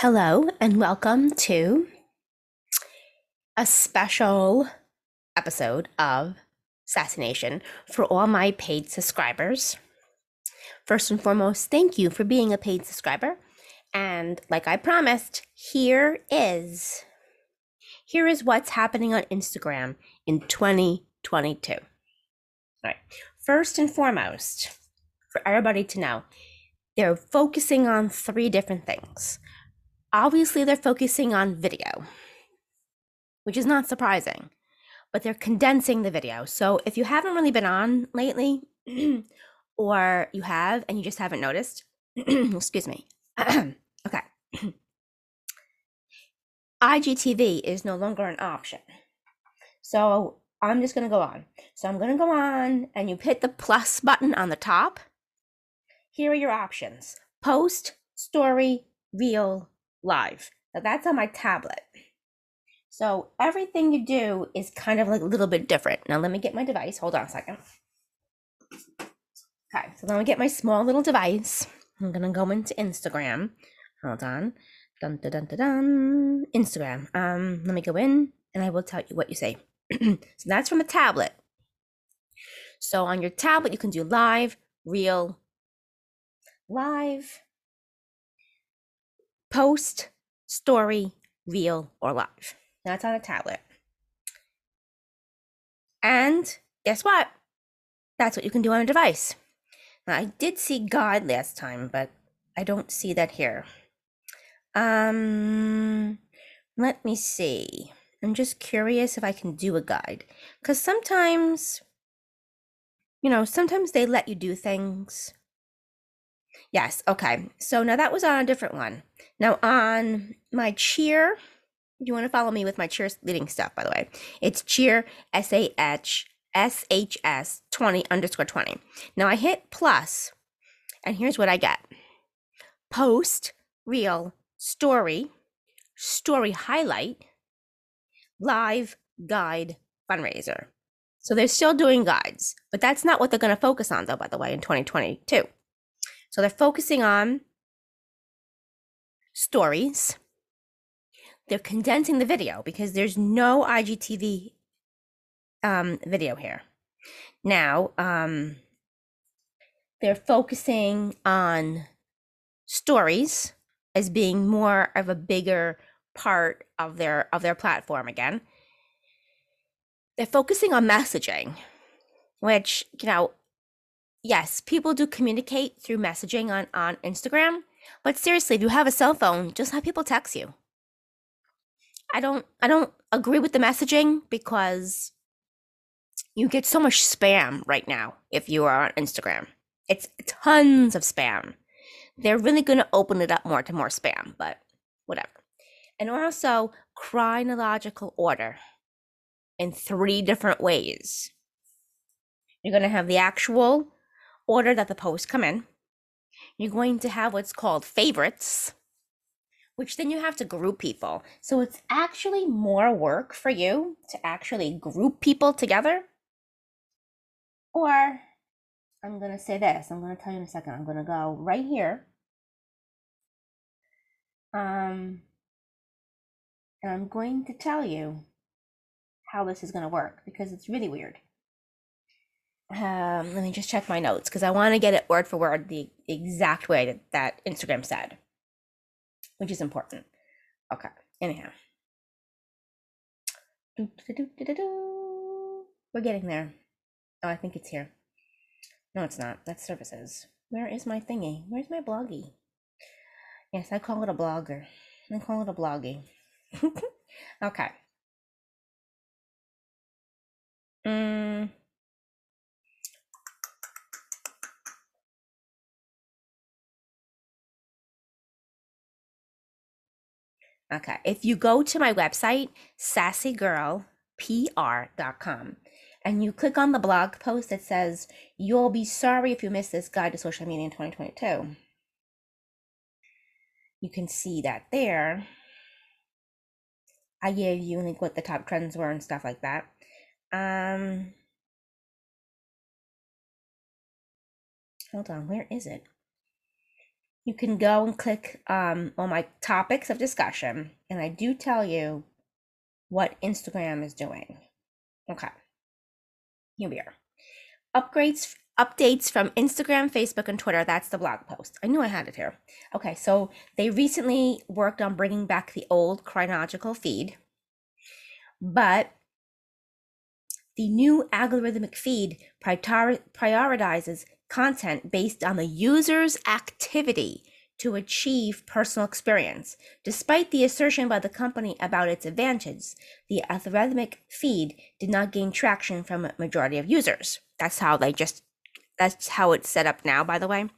Hello, and welcome to a special episode of Assassination for all my paid subscribers. First and foremost, thank you for being a paid subscriber. And like I promised, here is here is what's happening on Instagram in 2022. All right. First and foremost, for everybody to know, they're focusing on three different things. Obviously, they're focusing on video, which is not surprising, but they're condensing the video. So if you haven't really been on lately, or you have and you just haven't noticed, excuse me. okay. IGTV is no longer an option. So I'm just going to go on. So I'm going to go on and you hit the plus button on the top. Here are your options post, story, reel, live. Now that's on my tablet. So everything you do is kind of like a little bit different. Now let me get my device. Hold on a second. Okay, so let me get my small little device. I'm gonna go into Instagram. Hold on. Dun dun dun dun dun. Instagram. Um, let me go in and I will tell you what you say. so that's from a tablet. So on your tablet, you can do live, reel, live, post, story, reel, or live. That's on a tablet. And guess what? That's what you can do on a device. Now, I did see guide last time, but I don't see that here. Um, let me see. I'm just curious if I can do a guide. Because sometimes, you know, sometimes they let you do things. Yes, okay. So now that was on a different one. Now on my cheer, you want to follow me with my cheer leading stuff, by the way. It's cheer S A H S H S 20 underscore 20. Now I hit plus, and here's what I get post, reel, story, story highlight, live, guide, fundraiser. So they're still doing guides, but that's not what they're going to focus on, though, by the way, in 2022. So they're focusing on stories. They're condensing the video because there's no IGTV um, video here. Now, um, they're focusing on stories as being more of a bigger part of their of their platform again. They're focusing on messaging, which, you know, yes, people do communicate through messaging on on Instagram, but seriously, if you have a cell phone, just have people text you. I don't I don't agree with the messaging because you get so much spam right now if you are on Instagram. It's tons of spam. They're really going to open it up more to more spam, but whatever. And also chronological order in three different ways. You're going to have the actual order that the posts come in. You're going to have what's called favorites, which then you have to group people. So it's actually more work for you to actually group people together. Or I'm going to say this. I'm going to tell you in a second. I'm going to go right here. Um, and I'm going to tell you how this is going to work because it's really weird. Um, let me just check my notes because I want to get it word for word the exact way that, that Instagram said, which is important. Okay, anyhow. We're getting there. Oh, I think it's here. No, it's not. That's services. Where is my thingy? Where's my bloggy? Yes, I call it a blogger. I call it a bloggy. okay. Mm. Okay. If you go to my website, sassygirlpr.com, and you click on the blog post that says, You'll be sorry if you miss this guide to social media in 2022, you can see that there. I gave you like what the top trends were and stuff like that. Um, hold on, where is it? You can go and click um, on my topics of discussion, and I do tell you what Instagram is doing. Okay, here we are. Upgrades, updates from Instagram, Facebook, and Twitter. That's the blog post. I knew I had it here. Okay, so they recently worked on bringing back the old chronological feed, but the new algorithmic feed prioritizes content based on the user's activity to achieve personal experience. Despite the assertion by the company about its advantages, the algorithmic feed did not gain traction from a majority of users. That's how they just that's how it's set up now, by the way.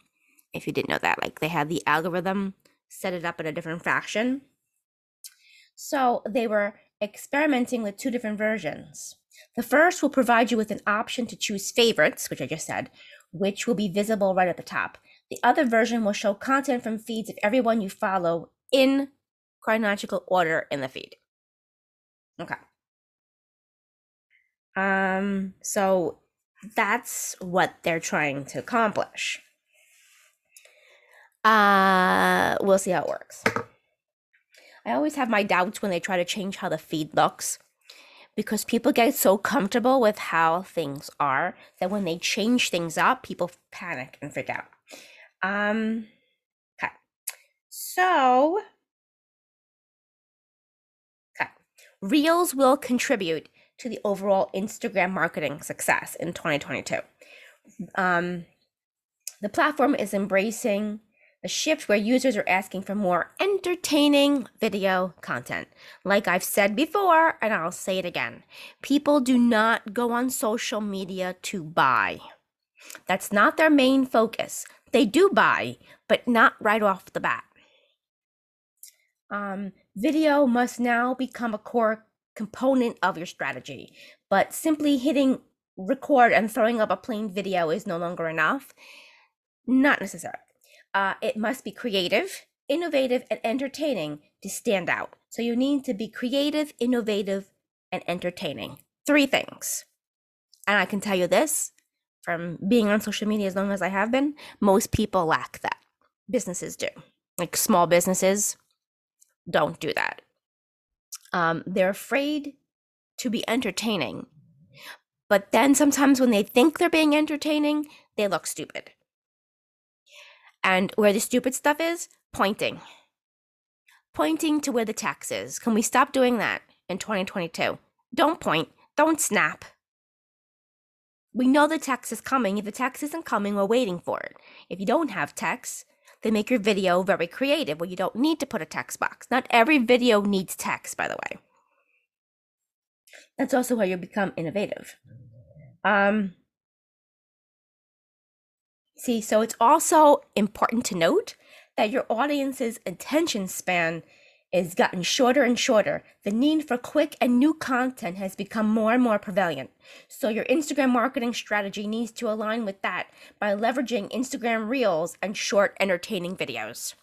If you didn't know that, like they had the algorithm set it up in a different fashion. So they were experimenting with two different versions. The first will provide you with an option to choose favorites, which I just said, which will be visible right at the top. The other version will show content from feeds of everyone you follow in chronological order in the feed. Okay. Um, so that's what they're trying to accomplish. Uh, we'll see how it works. I always have my doubts when they try to change how the feed looks because people get so comfortable with how things are that when they change things up, people panic and freak out. Um, okay. So, okay. Reels will contribute to the overall Instagram marketing success in 2022. Um, the platform is embracing a shift where users are asking for more entertaining video content. Like I've said before, and I'll say it again people do not go on social media to buy. That's not their main focus. They do buy, but not right off the bat. Um, video must now become a core component of your strategy, but simply hitting record and throwing up a plain video is no longer enough. Not necessary. Uh, it must be creative, innovative, and entertaining to stand out. So you need to be creative, innovative, and entertaining. Three things. And I can tell you this from being on social media as long as I have been, most people lack that. Businesses do. Like small businesses don't do that. Um, they're afraid to be entertaining. But then sometimes when they think they're being entertaining, they look stupid. And where the stupid stuff is, pointing. Pointing to where the text is. Can we stop doing that in 2022? Don't point. Don't snap. We know the text is coming. If the text isn't coming, we're waiting for it. If you don't have text, they make your video very creative where you don't need to put a text box. Not every video needs text, by the way. That's also how you become innovative. Um, See, so it's also important to note that your audience's attention span is gotten shorter and shorter. The need for quick and new content has become more and more prevalent. So your Instagram marketing strategy needs to align with that by leveraging Instagram Reels and short entertaining videos.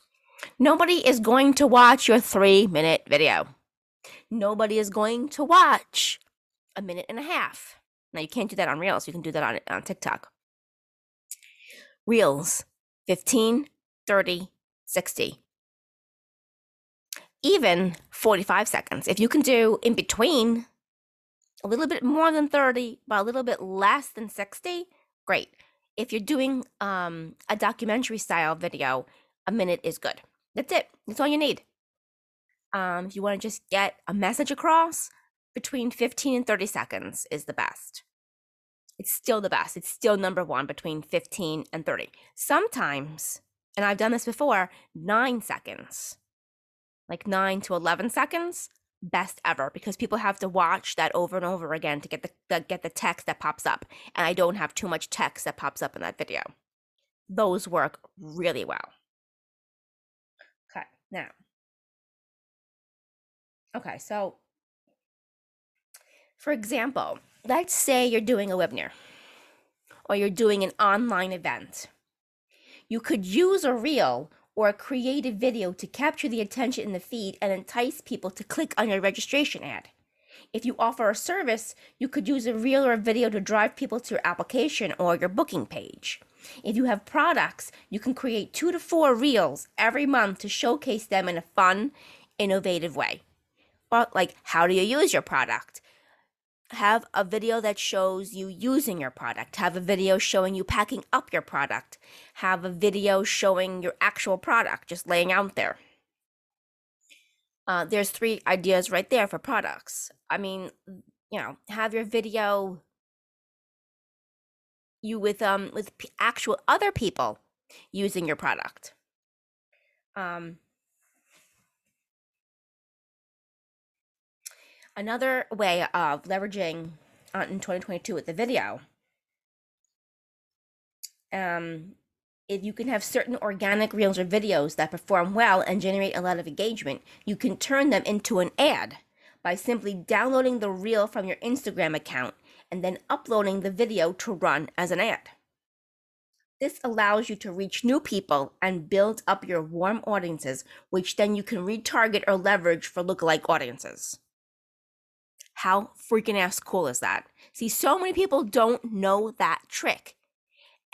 Nobody is going to watch your 3-minute video. Nobody is going to watch a minute and a half. Now you can't do that on Reels, you can do that on on TikTok. Reels 15, 30, 60. Even 45 seconds. If you can do in between a little bit more than 30, but a little bit less than 60, great. If you're doing um, a documentary style video, a minute is good. That's it. That's all you need. Um, if you want to just get a message across, between 15 and 30 seconds is the best it's still the best. It's still number one between 15 and 30. Sometimes, and I've done this before, nine seconds, like nine to 11 seconds, best ever because people have to watch that over and over again to get the, the get the text that pops up. And I don't have too much text that pops up in that video. Those work really well. Okay, now. Okay, so for example, let's say you're doing a webinar or you're doing an online event. You could use a reel or a creative video to capture the attention in the feed and entice people to click on your registration ad. If you offer a service, you could use a reel or a video to drive people to your application or your booking page. If you have products, you can create two to four reels every month to showcase them in a fun, innovative way. Or, like, how do you use your product? Have a video that shows you using your product. Have a video showing you packing up your product. Have a video showing your actual product just laying out there. Uh, there's three ideas right there for products. I mean, you know, have your video you with um with actual other people using your product. Um, another way of leveraging uh, in 2022 with the video um, if you can have certain organic reels or videos that perform well and generate a lot of engagement, you can turn them into an ad by simply downloading the reel from your Instagram account and then uploading the video to run as an ad. This allows you to reach new people and build up your warm audiences, which then you can retarget or leverage for lookalike audiences. How freaking ass cool is that? See, so many people don't know that trick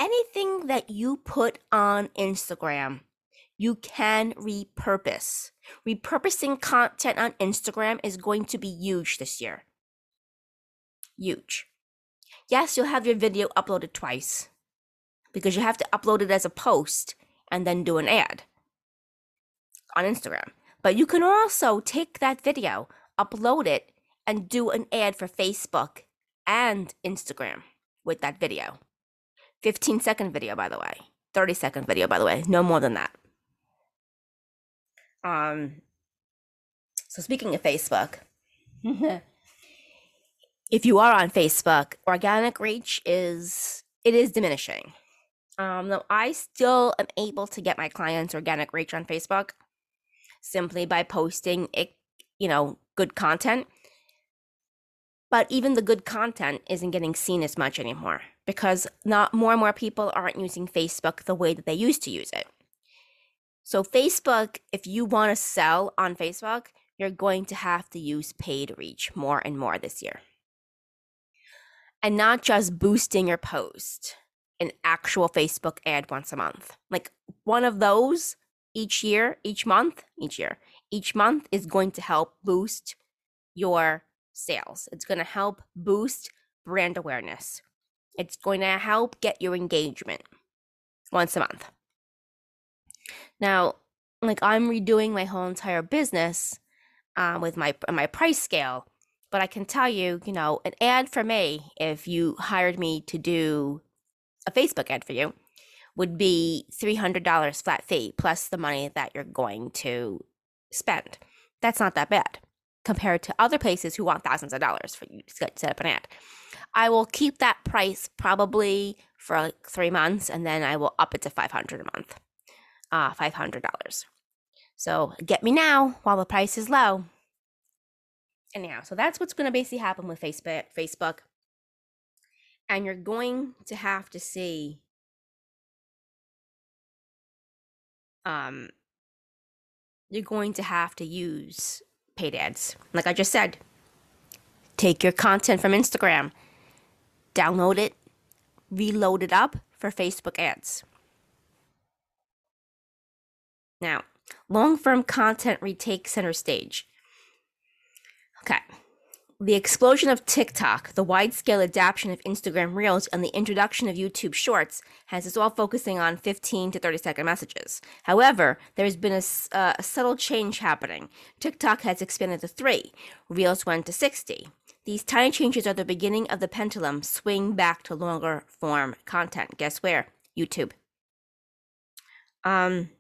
anything that you put on Instagram, you can repurpose. Repurposing content on Instagram is going to be huge this year. Huge. Yes, you'll have your video uploaded twice because you have to upload it as a post and then do an ad on Instagram. But you can also take that video, upload it, and do an ad for Facebook and Instagram with that video. 15 second video, by the way. 30 second video, by the way. No more than that. Um, so speaking of Facebook, if you are on Facebook, organic reach is it is diminishing. Um, though I still am able to get my clients organic reach on Facebook simply by posting you know, good content. But even the good content isn't getting seen as much anymore because not more and more people aren't using Facebook the way that they used to use it. So Facebook, if you want to sell on Facebook, you're going to have to use paid reach more and more this year. And not just boosting your post, an actual Facebook ad once a month. Like one of those each year, each month, each year, each month is going to help boost your sales. It's going to help boost brand awareness. It's going to help get your engagement once a month. Now, like I'm redoing my whole entire business uh, with my my price scale, but I can tell you, you know, an ad for me, if you hired me to do a Facebook ad for you, would be three hundred dollars flat fee plus the money that you're going to spend. That's not that bad compared to other places who want thousands of dollars for you to set up an ad. I will keep that price probably for like three months and then I will up it to 500 a month. Uh, $500. So get me now while the price is low. Anyhow, so that's what's going to basically happen with Facebook. Facebook, and you're going to have to see. Um, you're going to have to use paid ads. Like I just said, take your content from Instagram, download it, reload it up for Facebook ads. Now, long form content retake center stage. Okay. The explosion of TikTok, the wide scale adoption of Instagram Reels, and the introduction of YouTube Shorts has us all focusing on 15 to 30 second messages. However, there's been a, uh, a subtle change happening. TikTok has expanded to 3, Reels went to 60. These tiny changes are the beginning of the pendulum swing back to longer form content. Guess where? YouTube. Um,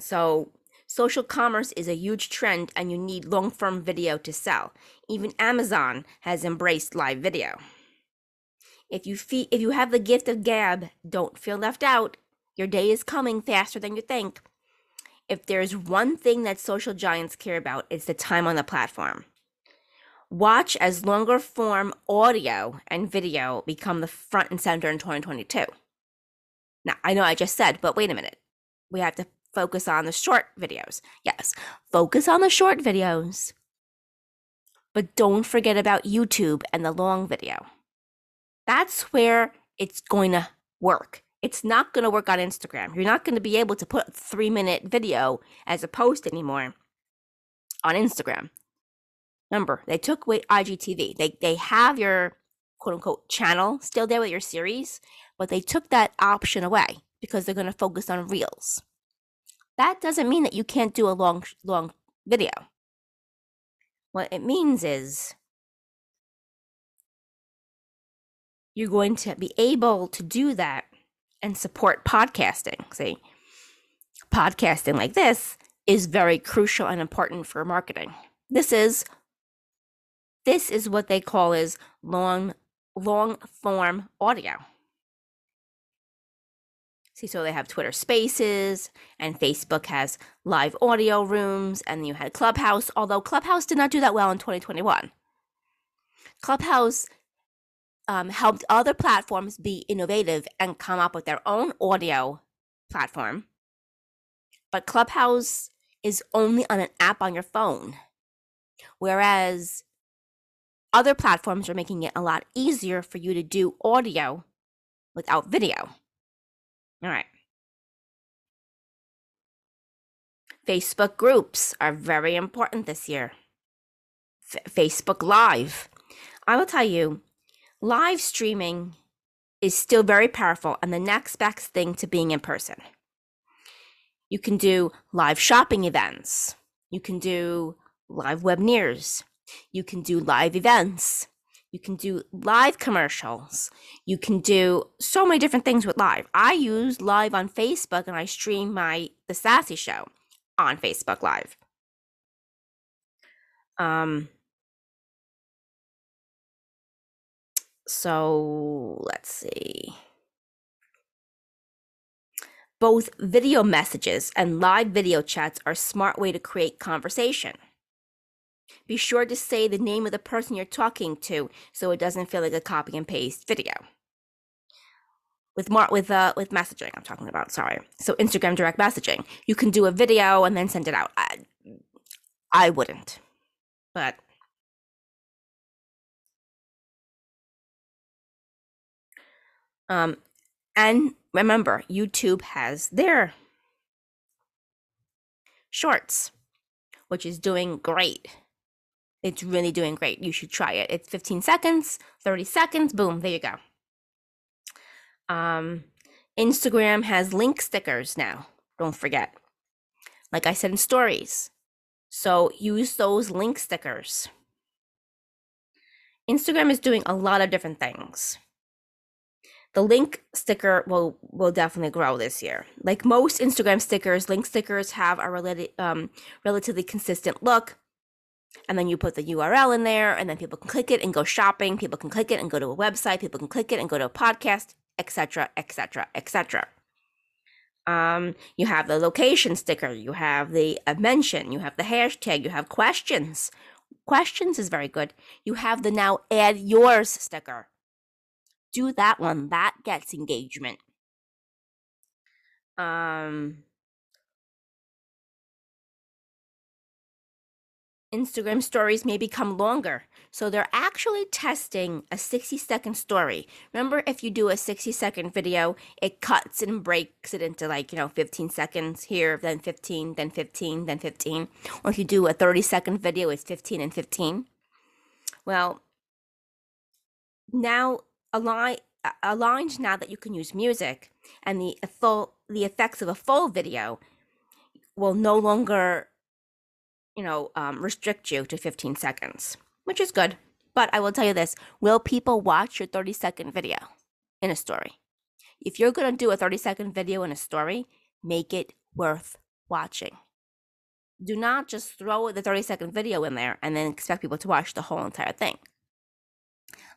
so social commerce is a huge trend and you need long form video to sell. Even Amazon has embraced live video. If you fee- if you have the gift of gab, don't feel left out. Your day is coming faster than you think if there's one thing that social giants care about, it's the time on the platform. Watch as longer form audio and video become the front and center in 2022. Now, I know I just said, but wait a minute. We have to focus on the short videos. Yes, focus on the short videos. But don't forget about YouTube and the long video. That's where it's going to work. It's not going to work on Instagram. You're not going to be able to put a three minute video as a post anymore on Instagram. Remember, they took away IGTV. They, they have your quote unquote channel still there with your series, but they took that option away because they're going to focus on reels. That doesn't mean that you can't do a long, long video. What it means is you're going to be able to do that and support podcasting. See, podcasting like this is very crucial and important for marketing. This is this is what they call is long long form audio. See, so they have Twitter Spaces, and Facebook has live audio rooms, and you had Clubhouse, although Clubhouse did not do that well in 2021. Clubhouse um, helped other platforms be innovative and come up with their own audio platform. But Clubhouse is only on an app on your phone, whereas other platforms are making it a lot easier for you to do audio without video. All right. Facebook groups are very important this year. F- Facebook Live. I will tell you, live streaming is still very powerful and the next best thing to being in person. You can do live shopping events. You can do live webinars. You can do live events. You can do live commercials. You can do so many different things with live. I use live on Facebook and I stream my The Sassy Show on Facebook Live. Um, so let's see. Both video messages and live video chats are a smart way to create conversation. Be sure to say the name of the person you're talking to so it doesn't feel like a copy and paste video. With mar- with uh with messaging, I'm talking about. Sorry. So Instagram direct messaging, you can do a video and then send it out. I, I wouldn't, but um, and remember, YouTube has their shorts, which is doing great. It's really doing great. You should try it. It's 15 seconds, 30 seconds, boom, there you go. Um, Instagram has link stickers now. Don't forget. Like I said in stories. So use those link stickers. Instagram is doing a lot of different things. The link sticker will will definitely grow this year. Like most Instagram stickers, link stickers have a related, um, relatively consistent look and then you put the URL in there, and then people can click it and go shopping. People can click it and go to a website. People can click it and go to a podcast, etc., etc., etc. Um, you have the location sticker, you have the mention, you have the hashtag, you have questions. Questions is very good. You have the now add yours sticker. Do that one. That gets engagement. Um, Instagram stories may become longer. So they're actually testing a 60 second story. Remember, if you do a 60 second video, it cuts and breaks it into like, you know, 15 seconds here, then 15, then 15, then 15. Or if you do a 30 second video, it's 15 and 15. Well, now align, aligned now that you can use music and the full, the effects of a full video will no longer you know, um, restrict you to 15 seconds, which is good. But I will tell you this will people watch your 30 second video in a story? If you're going to do a 30 second video in a story, make it worth watching. Do not just throw the 30 second video in there and then expect people to watch the whole entire thing.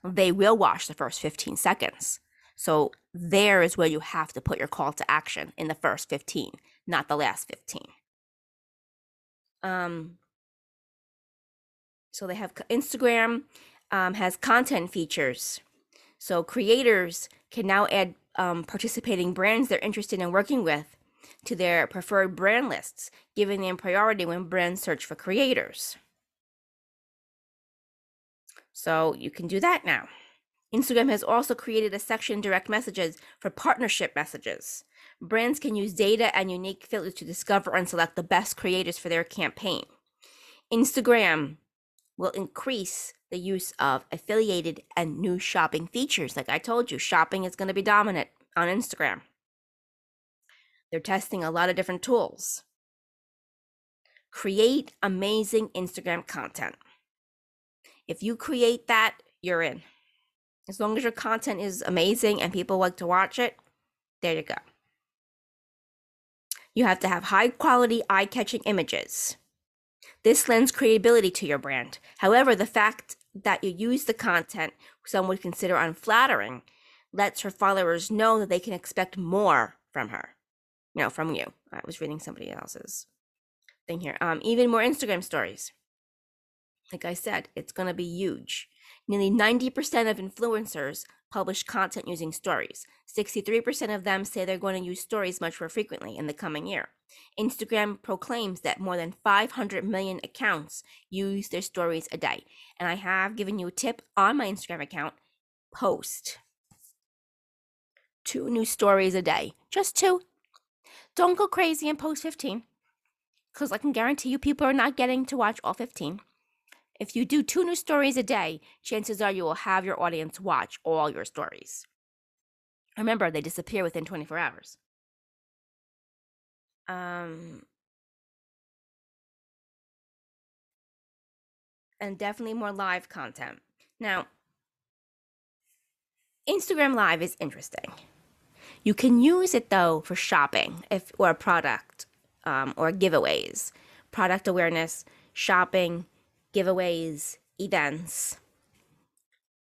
They will watch the first 15 seconds. So there is where you have to put your call to action in the first 15, not the last 15. Um, so they have Instagram um, has content features. So creators can now add um, participating brands they're interested in working with to their preferred brand lists, giving them priority when brands search for creators. So you can do that now. Instagram has also created a section direct messages for partnership messages. Brands can use data and unique filters to discover and select the best creators for their campaign. Instagram will increase the use of affiliated and new shopping features. Like I told you, shopping is going to be dominant on Instagram. They're testing a lot of different tools. Create amazing Instagram content. If you create that, you're in. As long as your content is amazing and people like to watch it, there you go. You have to have high quality, eye catching images. This lends credibility to your brand. However, the fact that you use the content some would consider unflattering lets her followers know that they can expect more from her. You know, from you. I was reading somebody else's thing here. Um, even more Instagram stories. Like I said, it's going to be huge. Nearly 90% of influencers publish content using stories. 63% of them say they're going to use stories much more frequently in the coming year. Instagram proclaims that more than 500 million accounts use their stories a day. And I have given you a tip on my Instagram account post two new stories a day. Just two. Don't go crazy and post 15 because I can guarantee you people are not getting to watch all 15. If you do two new stories a day, chances are you will have your audience watch all your stories. Remember, they disappear within 24 hours. Um, and definitely more live content. Now, Instagram Live is interesting. You can use it though for shopping if or product um, or giveaways, product awareness, shopping, giveaways, events.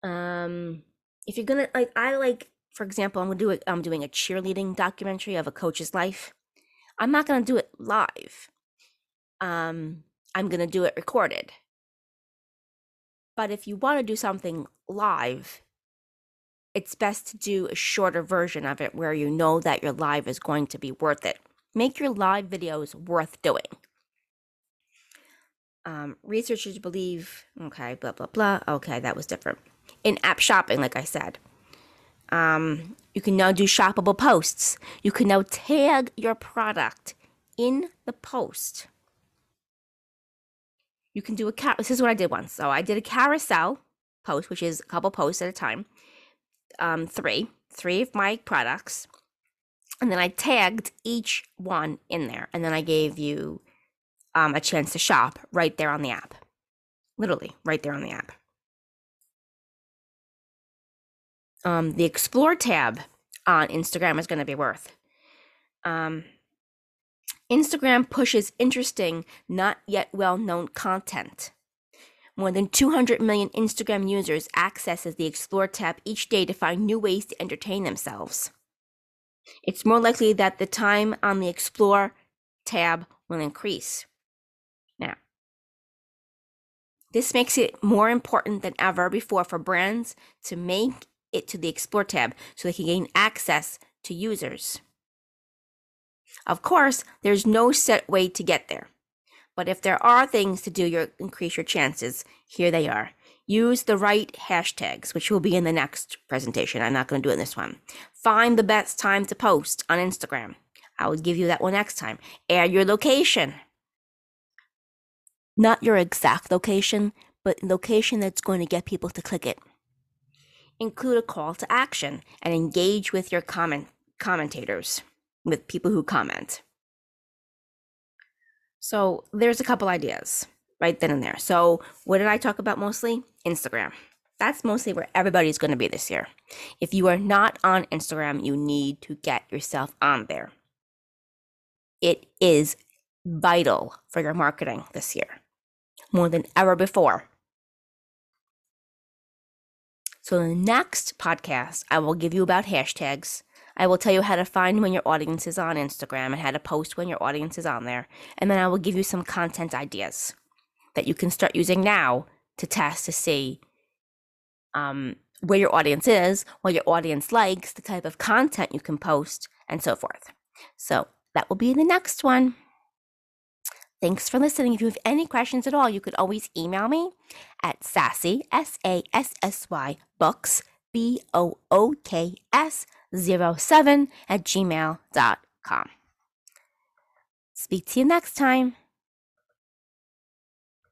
Um, if you're gonna like, I like, for example, I'm gonna do it. I'm doing a cheerleading documentary of a coach's life. I'm not gonna do it live. Um, I'm gonna do it recorded. But if you want to do something live, it's best to do a shorter version of it where you know that your live is going to be worth it. Make your live videos worth doing um, researchers believe, okay, blah, blah, blah. Okay, that was different. In app shopping, like I said, um, you can now do shoppable posts. You can now tag your product in the post. You can do a car. This is what I did once. So I did a carousel post, which is a couple posts at a time. Um, three, three of my products, and then I tagged each one in there, and then I gave you um, a chance to shop right there on the app. Literally, right there on the app. Um, the Explore tab on Instagram is going to be worth. Um, Instagram pushes interesting, not yet well known content. More than 200 million Instagram users accesses the Explore tab each day to find new ways to entertain themselves. It's more likely that the time on the Explore tab will increase. This makes it more important than ever before for brands to make it to the Explore tab so they can gain access to users. Of course, there's no set way to get there. But if there are things to do your increase your chances, here they are. Use the right hashtags, which will be in the next presentation. I'm not going to do it in this one. Find the best time to post on Instagram. I will give you that one next time. Add your location not your exact location, but location that's going to get people to click it. Include a call to action and engage with your comment commentators, with people who comment. So there's a couple ideas right then and there. So what did I talk about mostly? Instagram. That's mostly where everybody's going to be this year. If you are not on Instagram, you need to get yourself on there. It is vital for your marketing this year more than ever before. So, in the next podcast, I will give you about hashtags. I will tell you how to find when your audience is on Instagram and how to post when your audience is on there. And then I will give you some content ideas that you can start using now to test to see um, where your audience is, what your audience likes, the type of content you can post, and so forth. So, that will be the next one. Thanks for listening. If you have any questions at all, you could always email me at sassy, S A S S Y, books, B O O K S 07 at gmail.com. Speak to you next time.